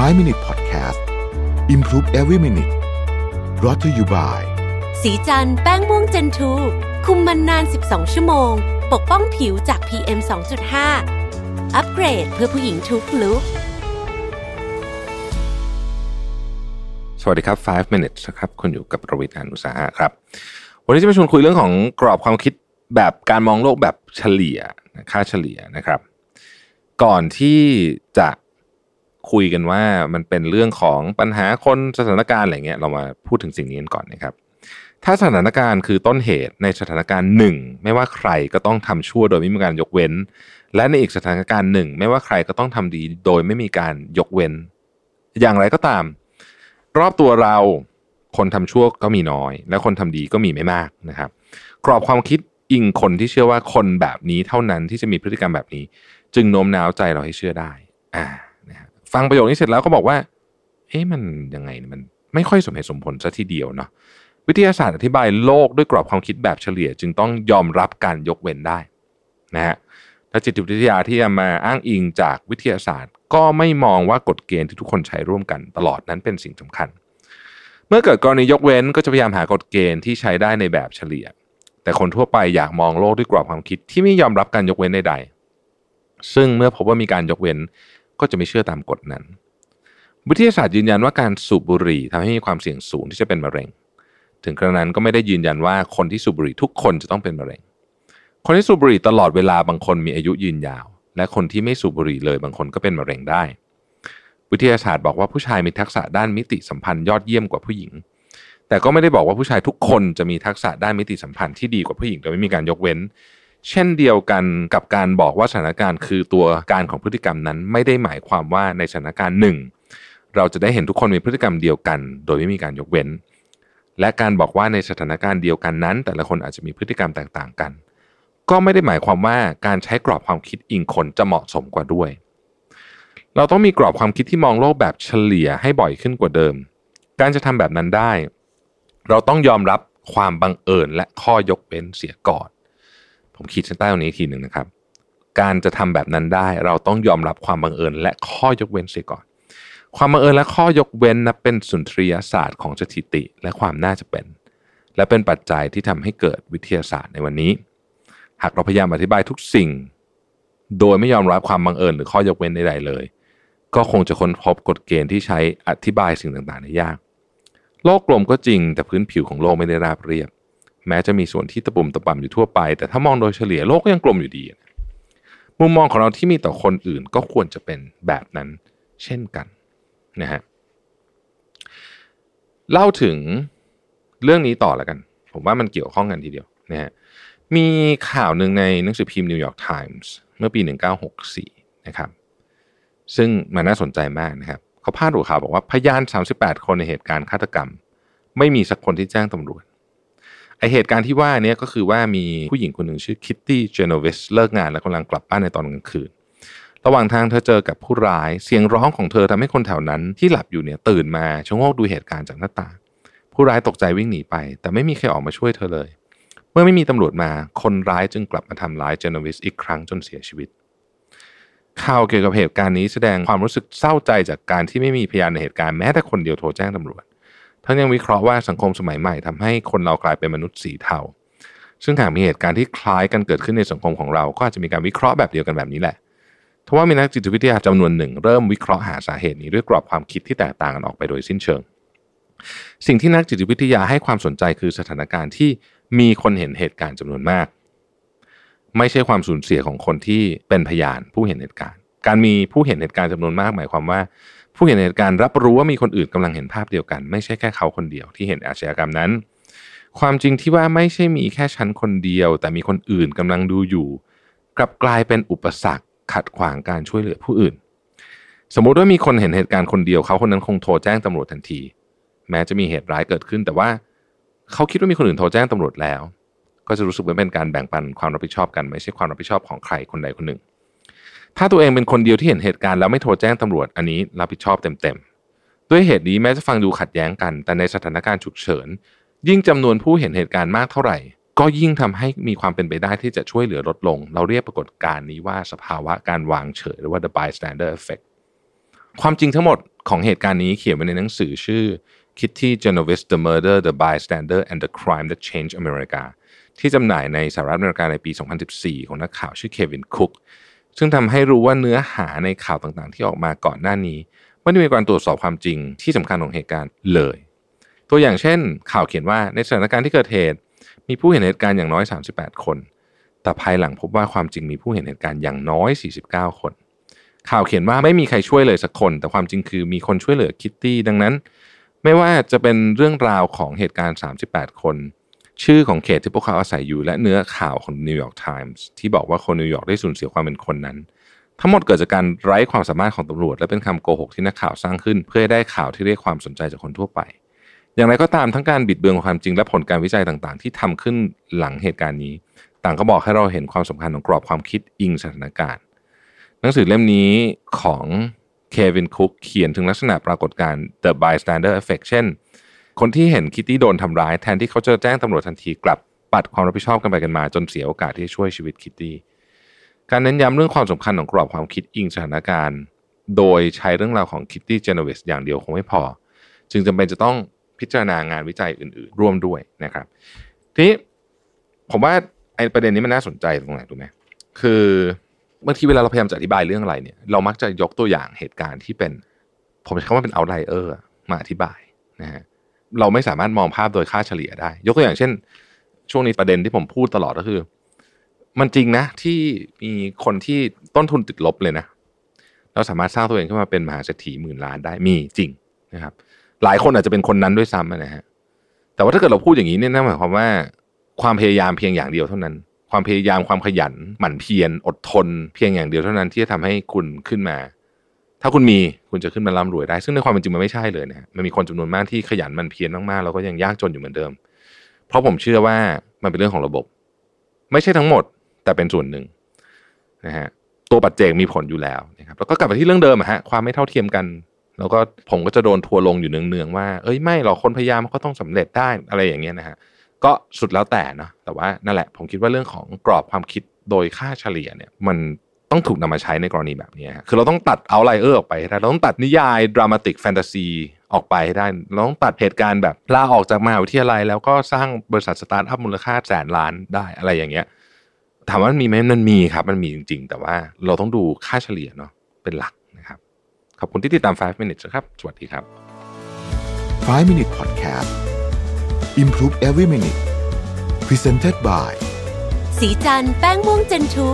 5 Minute Podcast Improve Every Minute r o t to you by สีจันแป้งม่วงเจนทูคุมมันนาน 12 ชั่วโมง ปกป้องผิวจาก PM 2.5 อัปเกรดเพื่อผู้หญิงทุกลุกสวัสดีครับ 5 minutes นะครับ คุณอยู่กับประวิทยานุสาหะครับ วันนี้จะมาชวนคุยเรื่องของกรอบความคิดแบบการมองโลกแบบเฉลี่ย ค่าเฉลี่ยนะครับ ก่อนที่จะ คุยกันว่ามันเป็นเรื่องของปัญหาคนสถานการณ์อะไรเงี้ยเรามาพูดถึงสิ่งนี้กันก่อนนะครับ ถ้าสถานการณ์คือต้นเหตุในสถานการณ์หนึ่งไม่ว่าใครก็ต้องทำชั่วโดยไม่มีการยกเว้น และในอีกสถานการณ์หนึ่งไม่ว่าใครก็ต้องทำดีโดยไม่มีการยกเว้น อย่างไรก็ตาม รอบตัวเราคนทำชั่วก็มีน้อย และคนทำดีก็มีไม่มากนะครับ กรอบความคิดอิงคนที่เชื่อว่าคนแบบนี้เท่านั้นที่จะมีพฤติกรรมแบบนี้ จึงโน้มน้าวใจเราให้เชื่อได้ อ่า ฟังประโยคนี้เสร็จแล้วก็บอกว่า เอ๊ะมันยังไงมันไม่ค่อยสมเหตุสมผลซะทีเดียวเนาะวิทยาศาสตร์อธิบายโลกด้วยกรอบความคิดแบบเฉลี่ย จึงต้องยอมรับการยกเว้นได้นะฮะและจิตวิทยาที่จะมาอ้างอิงจากวิทยาศาสตร์ ก็ไม่มองว่ากฎเกณฑ์ที่ทุกคนใช้ร่วมกันตลอดนั้นเป็นสิ่งสำคัญ เมื่อเกิดกรณียกเว้นก็จะพยายามหากฎเกณฑ์ที่ใช้ได้ในแบบเฉลี่ย แต่คนทั่วไปอยากมองโลกด้วยกรอบความคิดที่ไม่ยอมรับการยกเว้นใดๆซึ่งเมื่อพบว่ามีการยกเว้น ก็จะไม่เชื่อตามกฎนั้น วิทยาศาสตร์ยืนยันว่าการสูบบุหรี่ทำให้มีความเสี่ยงสูงที่จะเป็นมะเร็ง ถึงกระนั้นก็ไม่ได้ยืนยันว่าคนที่สูบบุหรี่ทุกคนจะต้องเป็นมะเร็ง คนที่สูบบุหรี่ตลอดเวลาบางคนมีอายุยืนยาว และคนที่ไม่สูบบุหรี่เลยบางคนก็เป็นมะเร็งได้ วิทยาศาสตร์บอกว่าผู้ชายมีทักษะด้านมิติสัมพันธ์ยอดเยี่ยมกว่าผู้หญิง แต่ก็ไม่ได้บอกว่าผู้ชายทุกคนจะมีทักษะด้านมิติสัมพันธ์ที่ดีกว่าผู้หญิงโดยไม่มีการยกเว้น เช่นเดียวกันกับการบอกว่าสถานการณ์คือตัวการของพฤติกรรมนั้น ไม่ได้หมายความว่าในสถานการณ์หนึ่งเราจะได้เห็นทุกคนมีพฤติกรรมเดียวกัน โดยไม่มีการยกเว้น และการบอกว่าในสถานการณ์เดียวกันนั้น แต่ละคนอาจจะมีพฤติกรรมแตกต่างกัน ก็ไม่ได้หมายความว่าการใช้กรอบความคิดอิงคนจะเหมาะสมกว่าด้วย เราต้องมีกรอบความคิดที่มองโลกแบบเฉลี่ยให้บ่อยขึ้นกว่าเดิม การจะทำแบบนั้นได้ เราต้องยอมรับความบังเอิญและข้อยกเว้นเสียก่อน ผมขีดเส้นใต้ตรงนี้อีกทีหนึ่งนะครับ การจะทำแบบนั้นได้เราต้องยอมรับความบังเอิญ และข้อยกเว้นเสียก่อน ความบังเอิญและข้อยกเว้นนะเป็นสุนทรียศาสตร์ของสถิติและความน่าจะเป็น และเป็นปัจจัยที่ทำให้เกิดวิทยาศาสตร์ในวันนี้ หากเราพยายามอธิบายทุกสิ่ง โดยไม่ยอมรับความบังเอิญหรือข้อยกเว้นใดๆเลย ก็คงจะค้นพบกฎเกณฑ์ที่ใช้อธิบายสิ่งต่างๆได้ยาก โลกกลมก็จริงแต่พื้นผิวของโลกไม่ได้ราบเรียบ แม้จะมีส่วนที่ตะปุ่มตะป่ำอยู่ทั่วไป แต่ถ้ามองโดยเฉลี่ยโลกก็ยังกลมอยู่ดี มุมมองของเราที่มีต่อคนอื่นก็ควรจะเป็นแบบนั้นเช่นกันนะฮะเล่าถึงเรื่องนี้ต่อแล้วกัน ผมว่ามันเกี่ยวข้องกันทีเดียวนะฮะมีข่าวหนึ่งในหนังสือพิมพ์นิวยอร์กไทมส์เมื่อปี 1964 นะครับ ซึ่งมันน่าสนใจมากนะครับ เขาพาดหัวข่าวบอกว่าพยาน 38 คนในเหตุการณ์ฆาตกรรม ไม่มีสักคนที่แจ้งตำรวจ ไอเหตุการณ์ที่ว่านี้ก็คือว่ามีผู้หญิงคนหนึ่งชื่อคิตตี้เจโนเวสเลิกงานและกำลังกลับบ้านในตอนกลางคืน ระหว่างทางเธอเจอกับผู้ร้ายเสียงร้องของเธอทำให้คนแถวนั้นที่หลับอยู่เนี่ยตื่นมาชะโงกดูเหตุการณ์จากหน้าต่างผู้ร้ายตกใจวิ่งหนีไป แต่ไม่มีใครออกมาช่วยเธอเลย เมื่อไม่มีตำรวจมาคนร้ายจึงกลับมาทำร้ายเจโนเวสอีกครั้งจนเสียชีวิต ข่าวเกี่ยวกับเหตุการณ์นี้แสดงความรู้สึกเศร้าใจจากการที่ไม่มีพยานในเหตุการณ์แม้แต่คนเดียวโทรแจ้งตำรวจ ทั้งยังวิเคราะห์ว่าสังคมสมัยใหม่ทำให้คนเรากลายเป็นมนุษย์สีเทา ซึ่งหากมีเหตุการณ์ที่คล้ายกันเกิดขึ้นในสังคมของเรา ก็อาจจะมีการวิเคราะห์แบบเดียวกันแบบนี้แหละทว่ามีนักจิตวิทยาจำนวนหนึ่ง เริ่มวิเคราะห์หาสาเหตุนี้ด้วยกรอบความคิดที่แตกต่างกันออกไปโดยสิ้นเชิง สิ่งที่นักจิตวิทยาให้ความสนใจคือสถานการณ์ที่มีคนเห็นเหตุการณ์จำนวนมาก ไม่ใช่ความสูญเสียของคนที่เป็นพยานผู้เห็นเหตุการณ์ การมีผู้เห็นเหตุการณ์จำนวนมาก หมายความว่า ผู้เห็นเหตุการณ์รับรู้ว่ามีคนอื่นกำลังเห็นภาพเดียวกัน ไม่ใช่แค่เขาคนเดียวที่เห็นอาชญากรรมนั้น ความจริงที่ว่าไม่ใช่มีแค่ฉันคนเดียว แต่มีคนอื่นกำลังดูอยู่ กลับกลายเป็นอุปสรรคขัดขวางการช่วยเหลือผู้อื่น สมมุติว่ามีคนเห็นเหตุการณ์คนเดียวเขาคนนั้นคงโทรแจ้งตำรวจทันที แม้จะมีเหตุร้ายเกิดขึ้น แต่ว่าเขาคิดว่ามีคนอื่นโทรแจ้งตำรวจแล้ว ก็จะรู้สึกว่าเป็นการแบ่งปันความรับผิดชอบกัน ไม่ใช่ความรับผิดชอบของใครคนใดคนหนึ่ง ถ้าตัวเองเป็นคนเดียวที่เห็นเหตุการณ์แล้วไม่โทรแจ้งตำรวจอันนี้รับผิดชอบเต็มๆ ด้วยเหตุนี้แม้จะฟังดูขัดแย้งกัน แต่ในสถานการณ์ฉุกเฉิน ยิ่งจำนวนผู้เห็นเหตุการณ์มากเท่าไหร่ ก็ยิ่งทำให้มีความเป็นไปได้ที่จะช่วยเหลือลดลง เราเรียกปรากฏการณ์นี้ว่าสภาวะการวางเฉยหรือว่า the bystander effect ความจริงทั้งหมดของเหตุการณ์นี้เขียนไว้ในหนังสือชื่อ Kitty Genovese The Murder The Bystander and the Crime That Changed America ที่จำหน่ายในสหรัฐอเมริกาในปี 2014 ของนักข่าวชื่อเควินคุก ซึ่งทำให้รู้ว่าเนื้อหาในข่าวต่างๆ ที่ออกมาก่อนหน้านี้ไม่ได้มีการตรวจสอบความจริงที่สำคัญของเหตุการณ์เลย ตัวอย่างเช่น ข่าวเขียนว่าในสถานการณ์ที่เกิดเหตุ มีผู้เห็นเหตุการณ์อย่างน้อย 38 คน แต่ภายหลังพบว่าความจริงมีผู้เห็นเหตุการณ์อย่างน้อย 49 คน ข่าวเขียนว่าไม่มีใครช่วยเลยสักคน แต่ความจริงคือมีคนช่วยเหลือคิตตี้ดังนั้น ไม่ว่าจะเป็นเรื่องราวของเหตุการณ์ 38 คน ชื่อของเขตที่พวกเขาอาศัยอยู่ และเนื้อข่าวของนิวยอร์กไทมส์ที่บอกว่าคนนิวยอร์กได้สูญเสียความเป็นคนนั้น ทั้งหมดเกิดจากการไร้ความสามารถของตำรวจ และเป็นคำโกหกที่นักข่าวสร้างขึ้น เพื่อให้ได้ข่าวที่เรียกความสนใจจากคนทั่วไป อย่างไรก็ตามทั้งการบิดเบือนความจริงและผลการวิจัยต่างๆ ที่ทำขึ้นหลังเหตุการณ์นี้ ต่างก็บอกให้เราเห็นความสำคัญของกรอบความคิดอิงสถานการณ์หนังสือเล่มนี้ของเควินคุกเขียนถึงลักษณะปรากฏการณ์ The Bystander Effect เช่น คนที่เห็นคิตตี้โดนทำร้ายแทนที่เขาจะแจ้งตำรวจทันทีกลับปัดความรับผิดชอบกันไปกันมา จนเสียโอกาสที่ช่วยชีวิตคิตตี้การเน้นย้ำเรื่องความสำคัญของกรอบความคิดอิงสถานการณ์ โดยใช้เรื่องราวของคิตตี้เจเนเวสอย่างเดียวคงไม่พอ จึงจำเป็นจะต้องพิจารณางานวิจัยอื่น ๆ ร่วมด้วยนะครับ ทีผมว่าไอ้ประเด็นนี้มันน่าสนใจตรงไหนรู้ไหมคือบางทีเวลาเราพยายามจะอธิบายเรื่องอะไรเนี่ย เรามักจะยกตัวอย่างเหตุการณ์ที่เป็น ผมใช้คำว่าเป็นเอาไลเออร์มาอธิบายนะฮะ เราไม่สามารถมองภาพโดยค่าเฉลี่ยได้ ยกตัวอย่างเช่น ช่วงนี้ประเด็นที่ผมพูดตลอดก็คือ มันจริงนะที่มีคนที่ต้นทุนติดลบเลยนะเราสามารถสร้างตัวเองขึ้นมาเป็นมหาเศรษฐีหมื่นล้านได้มีจริงนะครับ หลายคนอาจจะเป็นคนนั้นด้วยซ้ำนะฮะแต่ว่าถ้าเกิดเราพูดอย่างนี้เนี่ยนั่นหมายความว่าความพยายามเพียงอย่างเดียวเท่านั้น ความพยายามความขยันหมั่นเพียรอดทน เพียงอย่างเดียวเท่านั้นที่จะทำให้คุณขึ้นมา ถ้าคุณมีคุณจะขึ้นมาร่ำรวยได้ ซึ่งในความเป็นจริงมันไม่ใช่เลยนะ มันมีคนจำนวนมากที่ขยันมันเพียรมากๆแล้วก็ยังยากจนอยู่เหมือนเดิม เพราะผมเชื่อว่ามันเป็นเรื่องของระบบ ไม่ใช่ทั้งหมด แต่เป็นส่วนหนึ่งนะฮะตัวปัจเจกมีผลอยู่แล้วนะครับแล้วก็กลับไปที่เรื่องเดิมอะฮะความไม่เท่าเทียมกัน แล้วก็ผมก็จะโดนทัวร์ลงอยู่เนืองๆว่าเอ้ยไม่หรอกคนพยายามก็ต้องสำเร็จได้อะไรอย่างเงี้ยนะฮะก็สุดแล้วแต่เนาะแต่ว่านั่นแหละ ผมคิดว่าเรื่องของกรอบความคิดโดยค่าเฉลี่ยเนี่ย มัน ต้องถูกนำมาใช้ในกรณีแบบนี้ฮะคือเราต้องตัด outlier ออกไปให้ได้เราต้องตัดนิยาย dramatic fantasyออกไปให้ได้เราต้องตัดเหตุการณ์แบบลาออกจากมหาวิทยาลัย แล้วก็สร้างบริษัทสตาร์ทอัพมูลค่าแสนล้านได้อะไรอย่างเงี้ยถามว่ามันมีไหมมันมีครับ มันมีจริง ๆ แต่ว่าเราต้องดูค่าเฉลี่ยเนาะเป็นหลักนะครับ ขอบคุณที่ติดตาม 5 minutes นะครับ สวัสดีครับ 5 Minute Podcast Improve Every Minute Presented by สีจันแป้งม่วงเจนทู